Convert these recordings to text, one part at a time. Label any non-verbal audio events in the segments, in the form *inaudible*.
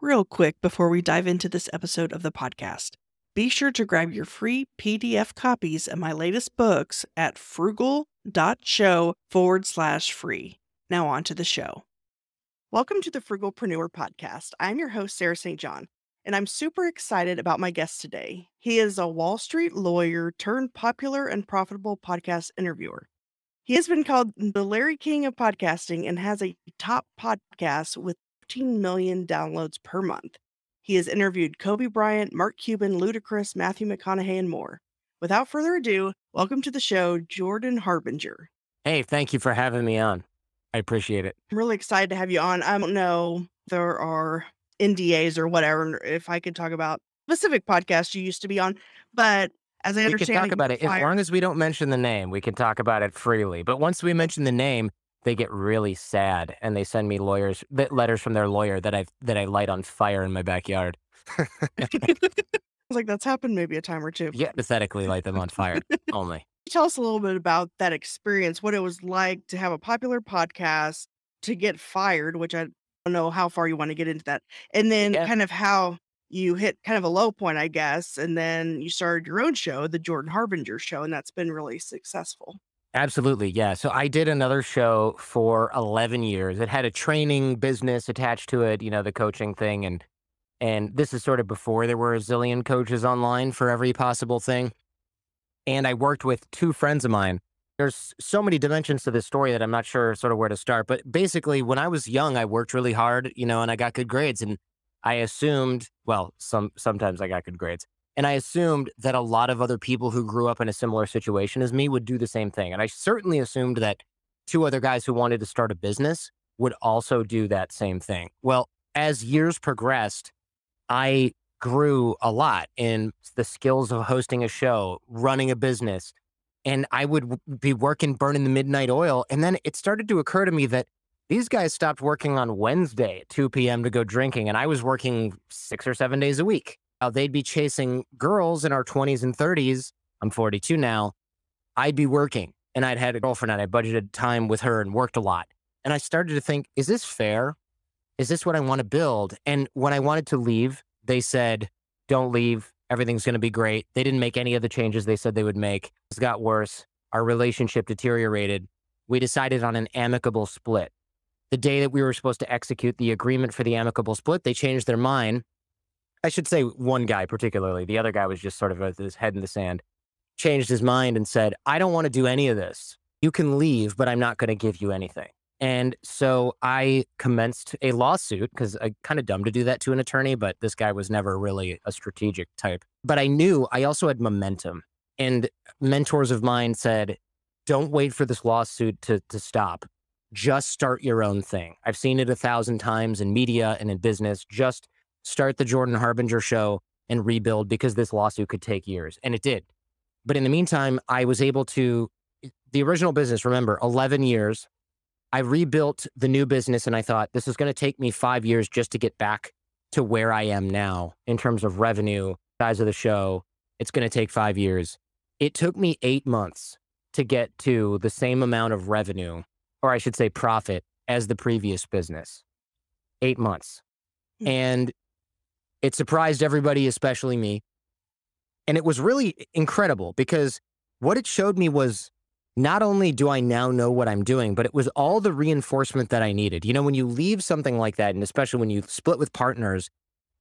real quick before we dive into this episode of the podcast. Be sure to grab your free PDF copies of my latest books at frugal.show forward slash free. Now, on to the show. Welcome to the Frugalpreneur Podcast. I'm your host, Sarah St. John, and I'm super excited about my guest today. He is a Wall Street lawyer turned popular and profitable podcast interviewer. He has been called the Larry King of podcasting and has a top podcast with 15 million downloads per month. He has interviewed Kobe Bryant, Mark Cuban, Ludacris, Matthew McConaughey, and more. Without further ado, welcome to the show, Jordan Harbinger. Hey, thank you for having me on. I appreciate it. I'm really excited to have you on. I don't know there are NDAs or whatever if I could talk about specific podcast you used to be on, but as I understand, We can talk about it as long as we don't mention the name. We can talk about it freely. But once we mention the name, they get really sad and they send me lawyers letters from their lawyer that I that I light on fire in my backyard. I was *laughs* like, that's happened maybe a time or two. Yeah, pathetically light them on fire *laughs* only. Tell us a little bit about that experience, what it was like to have a popular podcast, to get fired, which I don't know how far you want to get into that, and then Yeah. kind of how you hit kind of a low point, I guess, and then you started your own show, the Jordan Harbinger Show, and that's been really successful. Absolutely. Yeah. So I did another show for 11 years. It had a training business attached to it, you know, the coaching thing and and this is sort of before there were a zillion coaches online for every possible thing. And I worked with two friends of mine. There's so many dimensions to this story that I'm not sure sort of where to start, but basically when I was young, I worked really hard, you know, and I got good grades and I assumed, well, some sometimes I got good grades. And I assumed that a lot of other people who grew up in a similar situation as me would do the same thing. And I certainly assumed that two other guys who wanted to start a business would also do that same thing. Well, as years progressed, I grew a lot in the skills of hosting a show, running a business, and I would be working burning the midnight oil. And then it started to occur to me that these guys stopped working on Wednesday at 2 p.m. to go drinking, and I was working six or seven days a week. Now they'd be chasing girls in our 20s and 30s. I'm 42 now. I'd be working, and I'd had a girlfriend, and I budgeted time with her and worked a lot. And I started to think, is this fair? Is this what I want to build? And when I wanted to leave, they said, don't leave. Everything's going to be great. They didn't make any of the changes they said they would make. It got worse. Our relationship deteriorated. We decided on an amicable split. The day that we were supposed to execute the agreement for the amicable split, they changed their mind. I should say one guy particularly. The other guy was just sort of with his head in the sand. Changed his mind and said, I don't want to do any of this. You can leave, but I'm not going to give you anything. And so I commenced a lawsuit because I kind of dumb to do that to an attorney, but this guy was never really a strategic type. But I knew I also had momentum. And mentors of mine said, don't wait for this lawsuit to, to stop. Just start your own thing. I've seen it a thousand times in media and in business. Just start the Jordan Harbinger show and rebuild because this lawsuit could take years. And it did. But in the meantime, I was able to, the original business, remember, 11 years. I rebuilt the new business and I thought this is going to take me five years just to get back to where I am now in terms of revenue, size of the show. It's going to take five years. It took me eight months to get to the same amount of revenue, or I should say profit, as the previous business. Eight months. Hmm. And it surprised everybody, especially me. And it was really incredible because what it showed me was not only do I now know what I'm doing, but it was all the reinforcement that I needed. You know, when you leave something like that, and especially when you split with partners,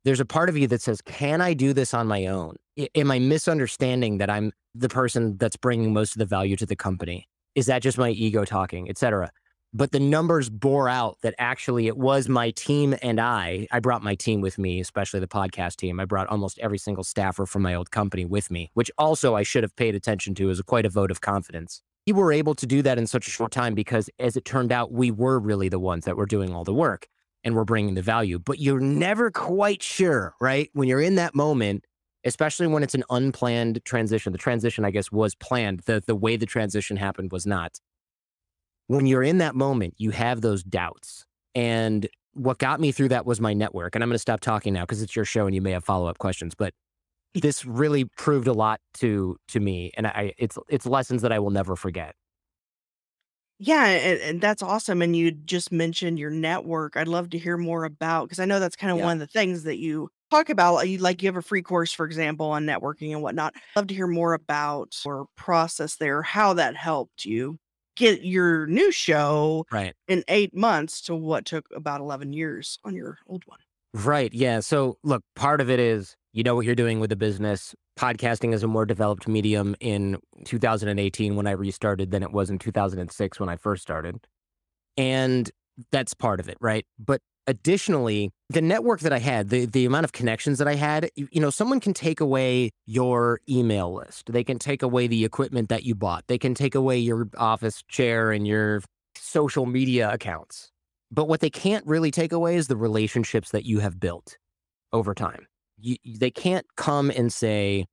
there's a part of you that says, Can I do this on my own? Am I misunderstanding that I'm the person that's bringing most of the value to the company? Is that just my ego talking, et cetera? But the numbers bore out that actually it was my team and I. I brought my team with me, especially the podcast team. I brought almost every single staffer from my old company with me, which also I should have paid attention to as quite a vote of confidence we were able to do that in such a short time because as it turned out we were really the ones that were doing all the work and we're bringing the value but you're never quite sure right when you're in that moment especially when it's an unplanned transition the transition i guess was planned the the way the transition happened was not when you're in that moment you have those doubts and what got me through that was my network and i'm going to stop talking now because it's your show and you may have follow-up questions but this really proved a lot to to me and i it's it's lessons that i will never forget Yeah, and, and that's awesome. And you just mentioned your network. I'd love to hear more about because I know that's kind of Yeah. one of the things that you talk about. Like you, like you have a free course, for example, on networking and whatnot. Love to hear more about your process there, how that helped you get your new show Right. in eight months to what took about 11 years on your old one. Right. Yeah. So, look, part of it is you know what you're doing with the business. Podcasting is a more developed medium in 2018 when I restarted than it was in 2006 when I first started. And that's part of it. Right. But additionally, the network that I had, the, the amount of connections that I had, you, you know, someone can take away your email list. They can take away the equipment that you bought. They can take away your office chair and your social media accounts. But what they can't really take away is the relationships that you have built over time. You, they can't come and say,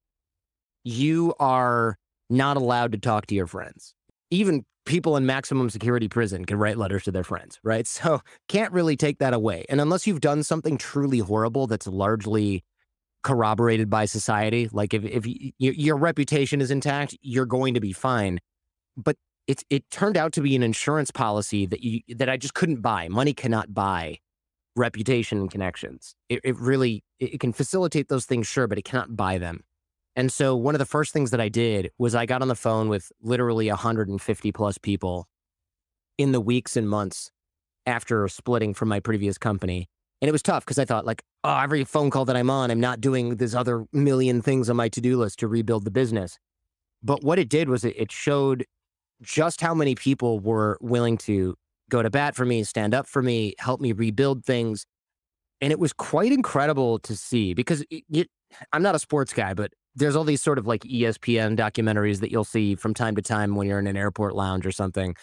you are not allowed to talk to your friends. Even people in maximum security prison can write letters to their friends, right? *laughs* So can't really take that away. And unless you've done something truly horrible that's largely corroborated by society, like if, if y- y- your reputation is intact, you're going to be fine. But it, it turned out to be an insurance policy that you that I just couldn't buy. Money cannot buy reputation and connections. It, it really it can facilitate those things, sure, but it cannot buy them. And so one of the first things that I did was I got on the phone with literally 150 plus people in the weeks and months after splitting from my previous company. And it was tough because I thought like, oh, every phone call that I'm on, I'm not doing this other million things on my to-do list to rebuild the business. But what it did was it, it showed just how many people were willing to go to bat for me, stand up for me, help me rebuild things. And it was quite incredible to see because it, it, I'm not a sports guy, but there's all these sort of like ESPN documentaries that you'll see from time to time when you're in an airport lounge or something.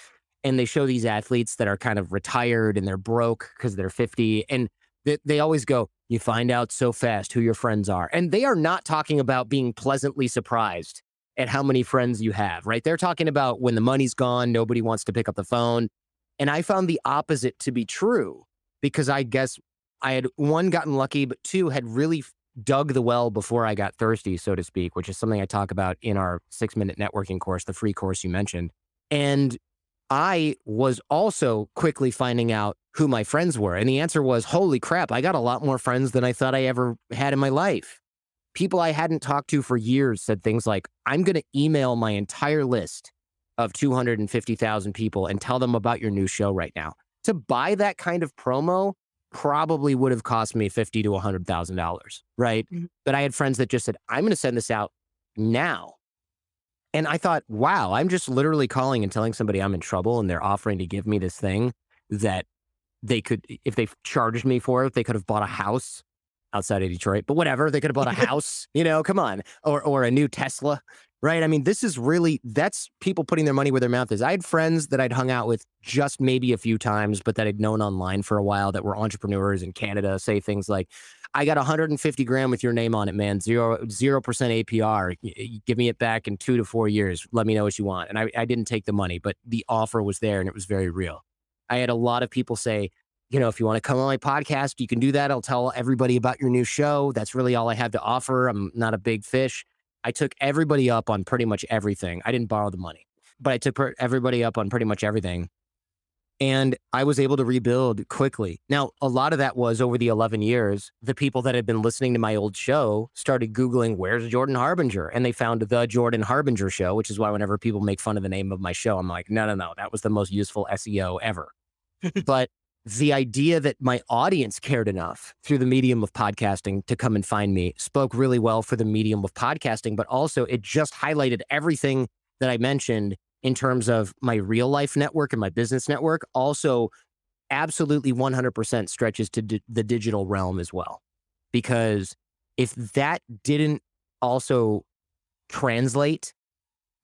And they show these athletes that are kind of retired and they're broke because they're 50. And they, they always go, You find out so fast who your friends are. And they are not talking about being pleasantly surprised at how many friends you have, right? They're talking about when the money's gone, nobody wants to pick up the phone. And I found the opposite to be true because I guess I had one gotten lucky, but two had really dug the well before I got thirsty, so to speak, which is something I talk about in our six minute networking course, the free course you mentioned. And I was also quickly finding out who my friends were. And the answer was, holy crap, I got a lot more friends than I thought I ever had in my life. People I hadn't talked to for years said things like, I'm going to email my entire list of 250,000 people and tell them about your new show right now. To buy that kind of promo probably would have cost me 50 to $100,000, right? Mhm. But I had friends that just said, I'm going to send this out now. And I thought, wow, I'm just literally calling and telling somebody I'm in trouble and they're offering to give me this thing that they could, if they charged me for it, they could have bought a house outside of Detroit, but whatever. They could have bought a *laughs* house, you know, come on, or, or a new Tesla, right? I mean, this is really, that's people putting their money where their mouth is. I had friends that I'd hung out with just maybe a few times, but that I'd known online for a while that were entrepreneurs in Canada say things like, I got 150 grand with your name on it, man. Zero zero percent APR. Give me it back in two to four years. Let me know what you want. And I, I didn't take the money, but the offer was there and it was very real. I had a lot of people say, you know, if you want to come on my podcast, you can do that. I'll tell everybody about your new show. That's really all I have to offer. I'm not a big fish. I took everybody up on pretty much everything. I didn't borrow the money, but I took per- everybody up on pretty much everything. And I was able to rebuild quickly. Now, a lot of that was over the 11 years. The people that had been listening to my old show started Googling, where's Jordan Harbinger? And they found the Jordan Harbinger show, which is why whenever people make fun of the name of my show, I'm like, no, no, no, that was the most useful SEO ever. *laughs* but the idea that my audience cared enough through the medium of podcasting to come and find me spoke really well for the medium of podcasting, but also it just highlighted everything that I mentioned in terms of my real life network and my business network. Also, absolutely 100% stretches to di- the digital realm as well. Because if that didn't also translate,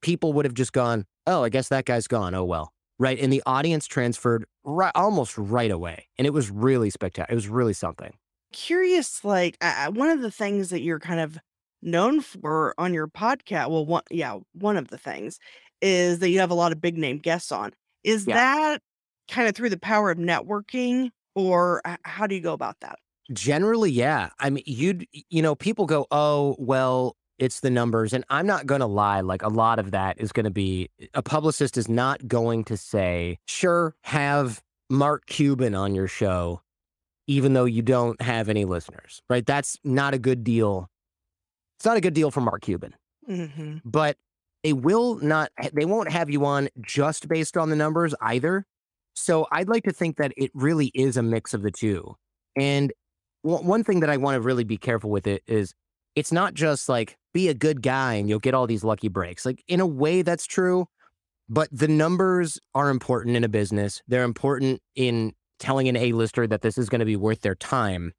people would have just gone, oh, I guess that guy's gone. Oh, well right? And the audience transferred right, almost right away, and it was really spectacular. It was really something. Curious, like uh, one of the things that you're kind of known for on your podcast. Well, one, yeah, one of the things is that you have a lot of big name guests on. Is Yeah. that kind of through the power of networking, or how do you go about that? Generally, yeah. I mean, you'd you know, people go, oh, well, It's the numbers. And I'm not going to lie, like a lot of that is going to be a publicist is not going to say, sure, have Mark Cuban on your show, even though you don't have any listeners, right? That's not a good deal. It's not a good deal for Mark Cuban. Mm-hmm. But they will not, they won't have you on just based on the numbers either. So I'd like to think that it really is a mix of the two. And one thing that I want to really be careful with it is it's not just like be a good guy and you'll get all these lucky breaks. Like in a way that's true, but the numbers are important in a business. They're important in telling an A-lister that this is going to be worth their time.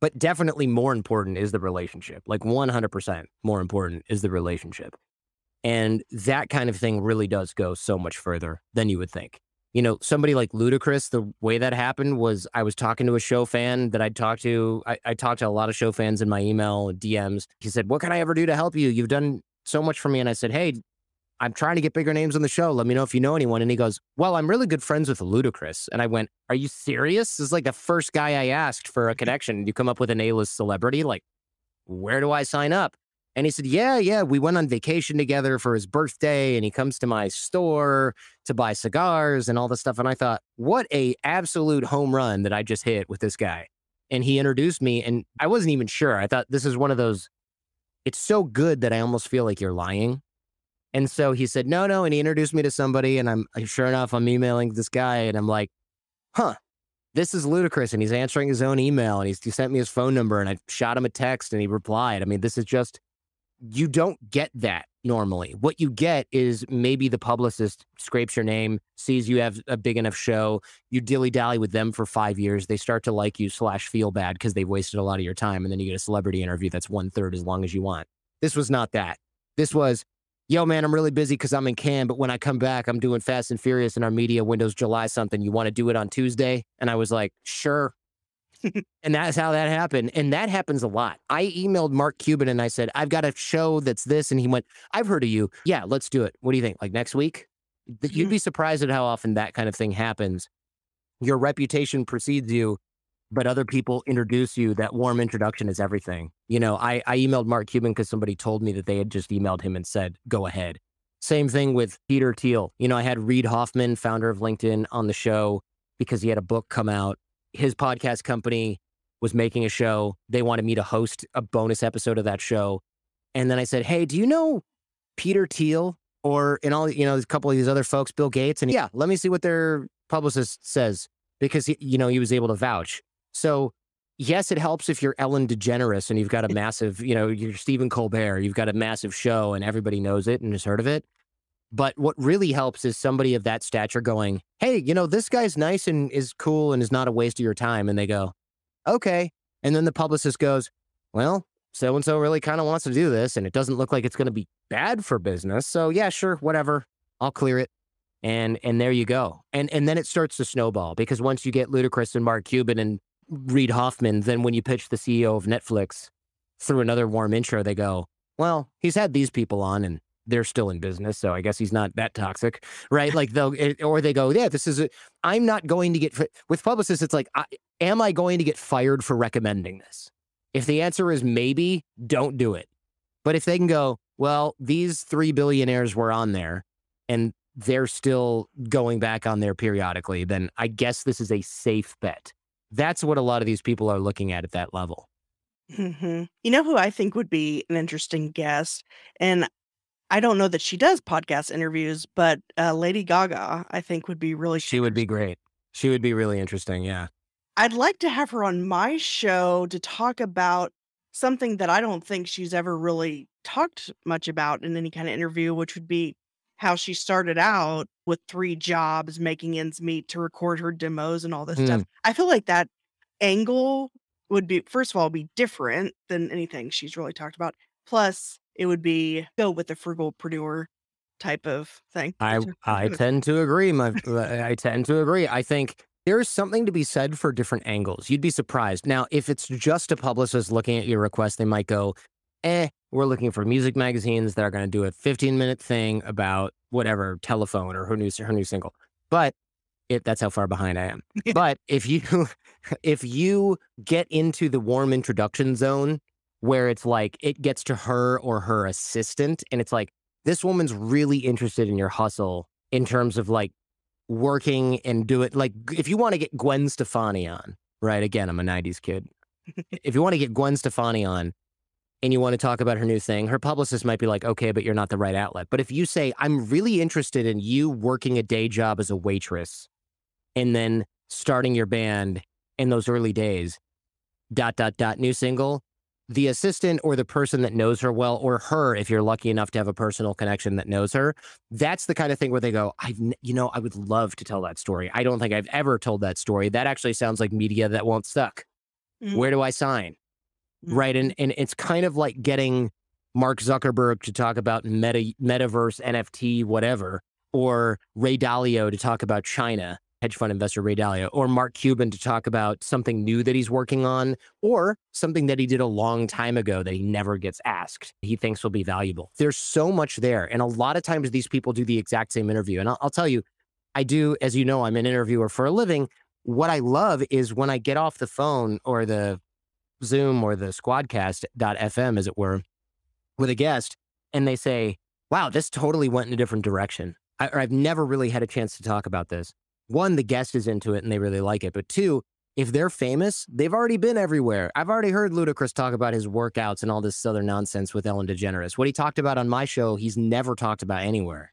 But definitely more important is the relationship. Like 100% more important is the relationship. And that kind of thing really does go so much further than you would think. You know, somebody like Ludacris, the way that happened was I was talking to a show fan that I'd talked to. I, I talked to a lot of show fans in my email DMs. He said, What can I ever do to help you? You've done so much for me. And I said, Hey, I'm trying to get bigger names on the show. Let me know if you know anyone. And he goes, Well, I'm really good friends with Ludacris. And I went, Are you serious? This is like the first guy I asked for a connection. You come up with an A list celebrity. Like, where do I sign up? And he said, Yeah, yeah, we went on vacation together for his birthday and he comes to my store to buy cigars and all this stuff. And I thought, what a absolute home run that I just hit with this guy. And he introduced me and I wasn't even sure. I thought this is one of those, it's so good that I almost feel like you're lying. And so he said, No, no. And he introduced me to somebody. And I'm uh, sure enough, I'm emailing this guy and I'm like, huh, this is ludicrous. And he's answering his own email and he's, he sent me his phone number and I shot him a text and he replied. I mean, this is just you don't get that normally. What you get is maybe the publicist scrapes your name, sees you have a big enough show, you dilly dally with them for five years, they start to like you slash feel bad because they've wasted a lot of your time, and then you get a celebrity interview that's one third as long as you want. This was not that. This was, yo man, I'm really busy because I'm in Cannes, but when I come back, I'm doing Fast and Furious in our media windows July something. You want to do it on Tuesday? And I was like, sure and that's how that happened. And that happens a lot. I emailed Mark Cuban and I said, I've got a show that's this. And he went, I've heard of you. Yeah, let's do it. What do you think? Like next week? You'd mm-hmm. be surprised at how often that kind of thing happens. Your reputation precedes you, but other people introduce you. That warm introduction is everything. You know, I, I emailed Mark Cuban because somebody told me that they had just emailed him and said, go ahead. Same thing with Peter Thiel. You know, I had Reid Hoffman, founder of LinkedIn, on the show because he had a book come out his podcast company was making a show. They wanted me to host a bonus episode of that show. And then I said, Hey, do you know Peter Thiel or and all, you know, a couple of these other folks, Bill Gates? And yeah, let me see what their publicist says because, he, you know, he was able to vouch. So, yes, it helps if you're Ellen DeGeneres and you've got a *laughs* massive, you know, you're Stephen Colbert, you've got a massive show and everybody knows it and has heard of it. But what really helps is somebody of that stature going, Hey, you know, this guy's nice and is cool and is not a waste of your time. And they go, Okay. And then the publicist goes, Well, so and so really kind of wants to do this and it doesn't look like it's going to be bad for business. So yeah, sure, whatever. I'll clear it. And and there you go. And and then it starts to snowball because once you get Ludacris and Mark Cuban and Reid Hoffman, then when you pitch the CEO of Netflix through another warm intro, they go, Well, he's had these people on and they're still in business, so I guess he's not that toxic, right? Like they'll eh, or they go, yeah, this is. I'm not going to get with publicists. It's like, I, am I going to get fired for recommending this? If the answer is maybe, don't do it. But if they can go, well, these three billionaires were on there, and they're still going back on there periodically, then I guess this is a safe bet. That's what a lot of these people are looking at at that level. hmm You know who I think would be an interesting guest, and I don't know that she does podcast interviews, but uh, Lady Gaga, I think, would be really. She would be great. She would be really interesting. Yeah. I'd like to have her on my show to talk about something that I don't think she's ever really talked much about in any kind of interview, which would be how she started out with three jobs, making ends meet to record her demos and all this stuff. Mm. I feel like that angle would be, first of all, be different than anything she's really talked about. Plus, it would be go with the frugalpreneur type of thing. I I tend to agree. My I tend to agree. I think there's something to be said for different angles. You'd be surprised. Now, if it's just a publicist looking at your request, they might go, "Eh, we're looking for music magazines that are going to do a 15 minute thing about whatever telephone or her new her new single." But it, that's how far behind I am. *laughs* but if you *laughs* if you get into the warm introduction zone where it's like it gets to her or her assistant and it's like this woman's really interested in your hustle in terms of like working and do it like if you want to get Gwen Stefani on, right? Again, I'm a 90s kid. *laughs* if you want to get Gwen Stefani on and you want to talk about her new thing, her publicist might be like, okay, but you're not the right outlet. But if you say, I'm really interested in you working a day job as a waitress and then starting your band in those early days, dot, dot, dot, new single, the assistant or the person that knows her well, or her, if you're lucky enough to have a personal connection that knows her, that's the kind of thing where they go, I've, you know, I would love to tell that story. I don't think I've ever told that story. That actually sounds like media that won't suck. Mm-hmm. Where do I sign? Mm-hmm. Right. And, and it's kind of like getting Mark Zuckerberg to talk about meta, metaverse, NFT, whatever, or Ray Dalio to talk about China hedge fund investor Ray Dalio, or Mark Cuban to talk about something new that he's working on, or something that he did a long time ago that he never gets asked, he thinks will be valuable. There's so much there. And a lot of times these people do the exact same interview. And I'll, I'll tell you, I do, as you know, I'm an interviewer for a living. What I love is when I get off the phone or the Zoom or the squadcast.fm, as it were, with a guest, and they say, wow, this totally went in a different direction. I, or I've never really had a chance to talk about this one, the guest is into it and they really like it. But two, if they're famous, they've already been everywhere. I've already heard Ludacris talk about his workouts and all this other nonsense with Ellen DeGeneres. What he talked about on my show, he's never talked about anywhere,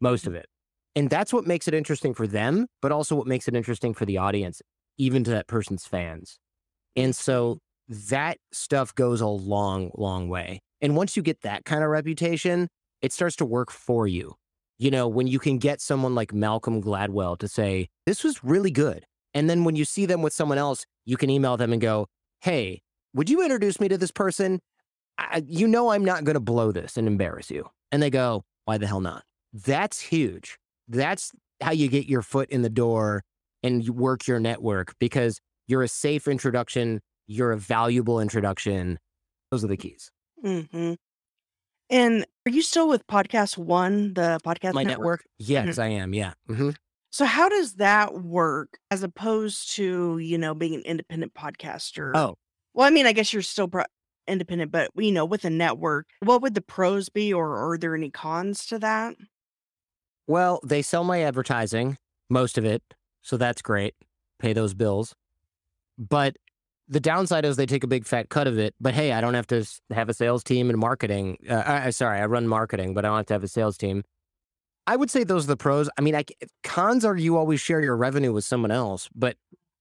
most mm. of it. And that's what makes it interesting for them, but also what makes it interesting for the audience, even to that person's fans. And so that stuff goes a long, long way. And once you get that kind of reputation, it starts to work for you you know, when you can get someone like Malcolm Gladwell to say, this was really good. And then when you see them with someone else, you can email them and go, hey, would you introduce me to this person? I, you know, I'm not going to blow this and embarrass you. And they go, why the hell not? That's huge. That's how you get your foot in the door and you work your network because you're a safe introduction. You're a valuable introduction. Those are the keys. Mm-hmm. And are you still with Podcast One, the podcast My network? network? Yes, Mhm. I am. Yeah. hmm So how does that work as opposed to, you know, being an independent podcaster? Oh, Well, I mean, I guess you're still pro- independent, but you know, with a network, what would the pros be, or are there any cons to that? well, they sell my advertising, most of it. So that's great. Pay those bills. But the downside is they take a big fat cut of it. But hey, I don't have to have a sales team and marketing. Uh, I, sorry, I run marketing, but I don't have to have a sales team. I would say those are the pros. I mean, I, cons are you always share your revenue with someone else, but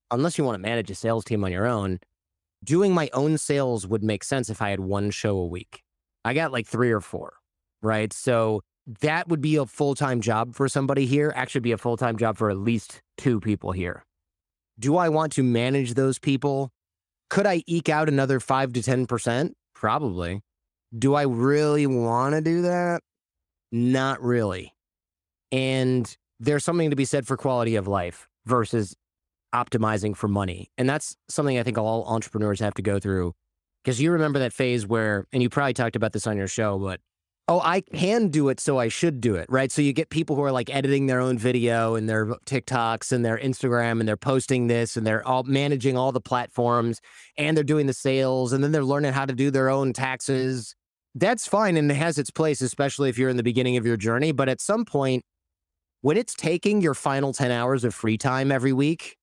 unless you want to manage a sales team on your own, doing my own sales would make sense if I had one show a week. I got like three or four, right? So that would be a full time job for somebody here. Actually, be a full time job for at least two people here. Do I want to manage those people? Could I eke out another five to 10%? Probably. Do I really want to do that? Not really. And there's something to be said for quality of life versus optimizing for money. And that's something I think all entrepreneurs have to go through. Because you remember that phase where, and you probably talked about this on your show, but oh, I can do it, so I should do it, right? So you get people who are like editing their own video and their TikToks and their Instagram and they're posting this and they're all managing all the platforms and they're doing the sales and then they're learning how to do their own taxes. That's fine and it has its place, especially if you're in the beginning of your journey. But at some point, when it's taking your final 10 hours of free time every week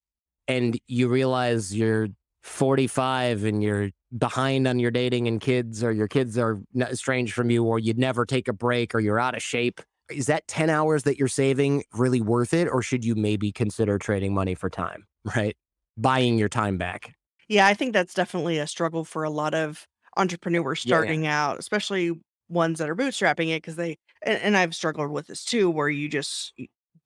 and you realize you're 45 and you're behind on your dating and kids, or your kids are estranged from you, or you'd never take a break, or you're out of shape. Is that 10 hours that you're saving really worth it? Or should you maybe consider trading money for time, *laughs* right? Buying your time back. Yeah, I think that's definitely a struggle for a lot of entrepreneurs Yeah, yeah. starting out, especially ones that are bootstrapping it because they, and, and I've struggled with this too, where you just,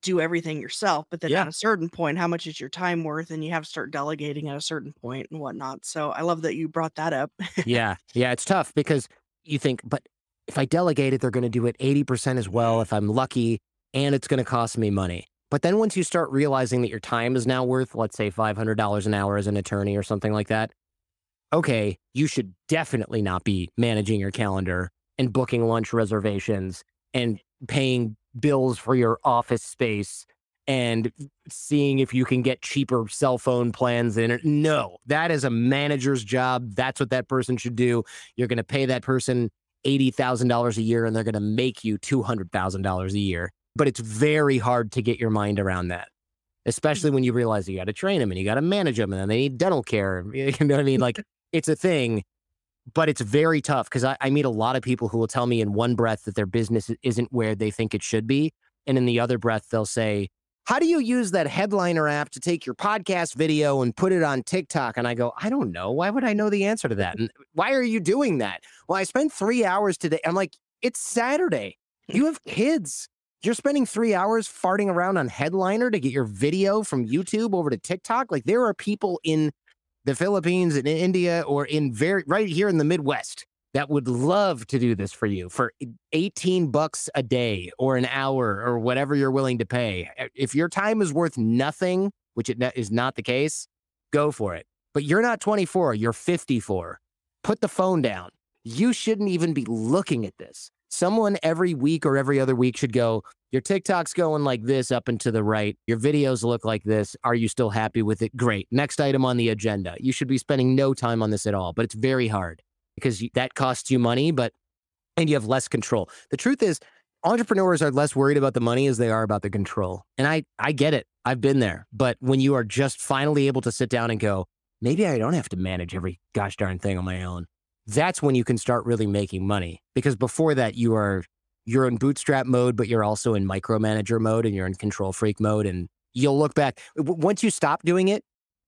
do everything yourself. But then at a certain point, how much is your time worth? And you have to start delegating at a certain point and whatnot. So I love that you brought that up. Yeah. Yeah. It's tough because you think, but if I delegate it, they're going to do it 80% as well if I'm lucky, and it's going to cost me money. But then once you start realizing that your time is now worth, let's say, $500 an hour as an attorney or something like that, okay, you should definitely not be managing your calendar and booking lunch reservations and paying bills for your office space and seeing if you can get cheaper cell phone plans in it. No, that is a manager's job. That's what that person should do. You're going to pay that person $80,000 a year and they're going to make you $200,000 a year. But it's very hard to get your mind around that, especially when you realize you got to train them and you got to manage them and then they need dental care. *laughs* You know what I mean? Like it's a thing, but it's very tough because I, I meet a lot of people who will tell me in one breath that their business isn't where they think it should be. And in the other breath, they'll say, how do you use that headliner app to take your podcast video and put it on TikTok? And I go, I don't know. Why would I know the answer to that? And why are you doing that? Well, I spent three hours today. I'm like, it's Saturday. You have kids. You're spending three hours farting around on headliner to get your video from YouTube over to TikTok. Like there are people in the Philippines and in India or in very right here in the Midwest that would love to do this for you for 18 bucks a day or an hour or whatever you're willing to pay. If your time is worth nothing, which it is not the case, go for it. But you're not 24, you're 54. Put the phone down. You shouldn't even be looking at this. Someone every week or every other week should go, Your TikTok's going like this up and to the right. Your videos look like this. Are you still happy with it? Great. Next item on the agenda. You should be spending no time on this at all, but it's very hard because that costs you money, but and you have less control. The truth is, entrepreneurs are less worried about the money as they are about the control. And I I get it. I've been there. But when you are just finally able to sit down and go, maybe I don't have to manage every gosh darn thing on my own. That's when you can start really making money. Because before that, you are you're in bootstrap mode, but you're also in micromanager mode and you're in control freak mode. And you'll look back once you stop doing it,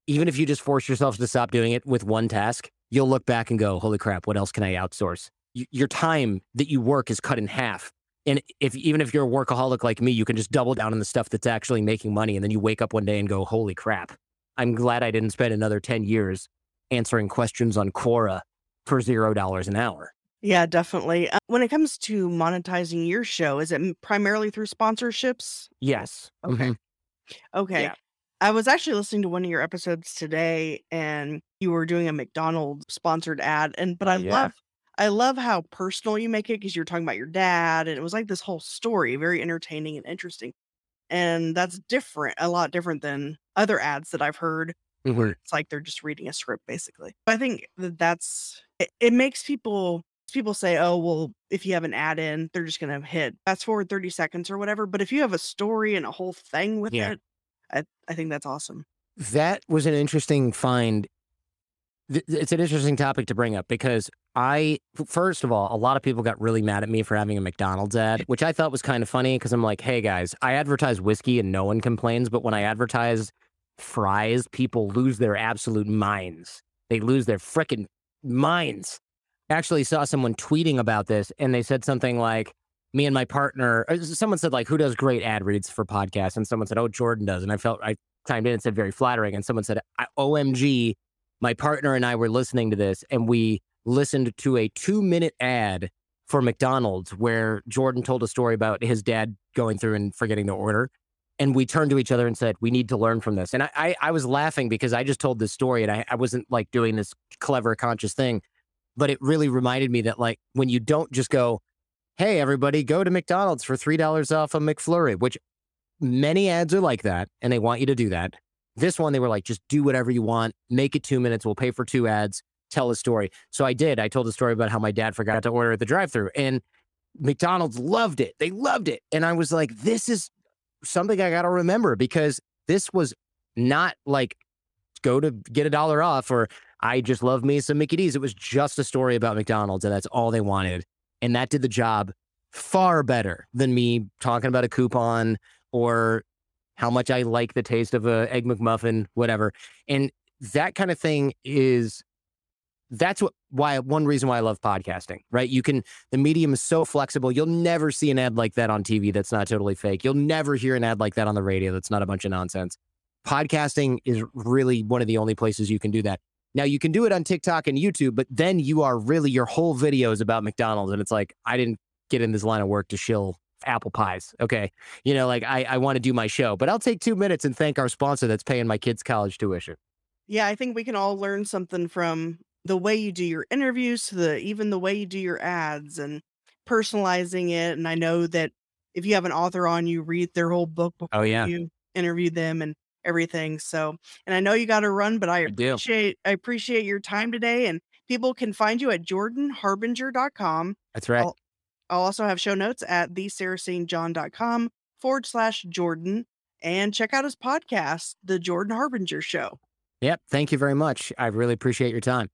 even if you just force yourself to stop doing it with one task, you'll look back and go, holy crap, what else can I outsource? your time that you work is cut in half. And if even if you're a workaholic like me, you can just double down on the stuff that's actually making money. And then you wake up one day and go, holy crap, I'm glad I didn't spend another 10 years answering questions on Quora for $0 an hour. Yeah, definitely. Uh, when it comes to monetizing your show, is it primarily through sponsorships? Yes. Okay. Mm-hmm. Okay. Yeah. I was actually listening to one of your episodes today and you were doing a McDonald's sponsored ad and but I Yeah. love I love how personal you make it because you're talking about your dad and it was like this whole story, very entertaining and interesting. And that's different, a lot different than other ads that I've heard. Mhm. It's like they're just reading a script basically. I think that that's it, it makes people people say, "Oh, well, if you have an ad in, they're just going to hit fast forward 30 seconds or whatever." But if you have a story and a whole thing with Yeah. it, I I think that's awesome. That was an interesting find. It's an interesting topic to bring up because I, first of all, a lot of people got really mad at me for having a McDonald's ad, which I thought was kind of funny because I'm like, hey guys, I advertise whiskey and no one complains, but when I advertise fries, people lose their absolute minds. They lose their frickin' minds. Actually saw someone tweeting about this and they said something like, me and my partner, someone said like, who does great ad reads for podcasts? And someone said, oh, Jordan does. And I felt, I chimed in and said very flattering. And someone said, OMG, my partner and I were listening to this and we listened to a two minute ad for McDonald's where Jordan told a story about his dad going through and forgetting the order. And we turned to each other and said, we need to learn from this. And I, I, I was laughing because I just told this story and I, I wasn't like doing this clever, conscious thing. But it really reminded me that like when you don't just go, hey, everybody, go to McDonald's for $3 off a McFlurry, which many ads are like that. And they want you to do that. This one, they were like, just do whatever you want, make it two minutes. We'll pay for two ads, tell a story. So I did. I told a story about how my dad forgot to order at the drive through and McDonald's loved it. They loved it. And I was like, this is something I got to remember because this was not like go to get a dollar off or I just love me some Mickey D's. It was just a story about McDonald's and that's all they wanted. And that did the job far better than me talking about a coupon or how much I like the taste of a egg McMuffin, whatever. And that kind of thing is that's what why one reason why I love podcasting, right? You can the medium is so flexible. You'll never see an ad like that on TV that's not totally fake. You'll never hear an ad like that on the radio that's not a bunch of nonsense. Podcasting is really one of the only places you can do that. Now you can do it on TikTok and YouTube, but then you are really your whole video is about McDonald's. And it's like, I didn't get in this line of work to shill apple pies. Okay. You know, like I, I want to do my show, but I'll take two minutes and thank our sponsor that's paying my kids' college tuition. Yeah, I think we can all learn something from the way you do your interviews to the even the way you do your ads and personalizing it. And I know that if you have an author on, you read their whole book oh, before Oh, yeah. you interview them and everything. So, and I know you got to run, but I I do. appreciate I appreciate your time today. And people can find you at jordanharbinger.com. That's right. I'll, I'll also have show notes at thesarahstjohn.com forward slash Jordan and check out his podcast, The Jordan Harbinger Show. Yep. Thank you very much. I really appreciate your time.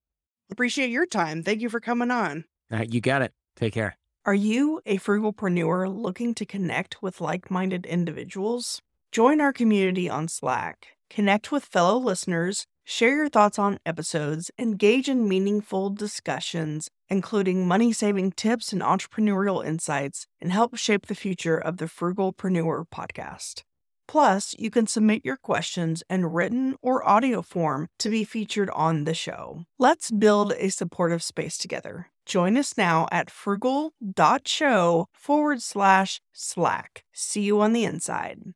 Appreciate your time. Thank you for coming on. All right, you got it. Take care. Are you a frugalpreneur looking to connect with like minded individuals? Join our community on Slack, connect with fellow listeners, share your thoughts on episodes, engage in meaningful discussions, including money saving tips and entrepreneurial insights, and help shape the future of the Frugalpreneur podcast. Plus, you can submit your questions in written or audio form to be featured on the show. Let's build a supportive space together. Join us now at frugal.show forward slash slack. See you on the inside.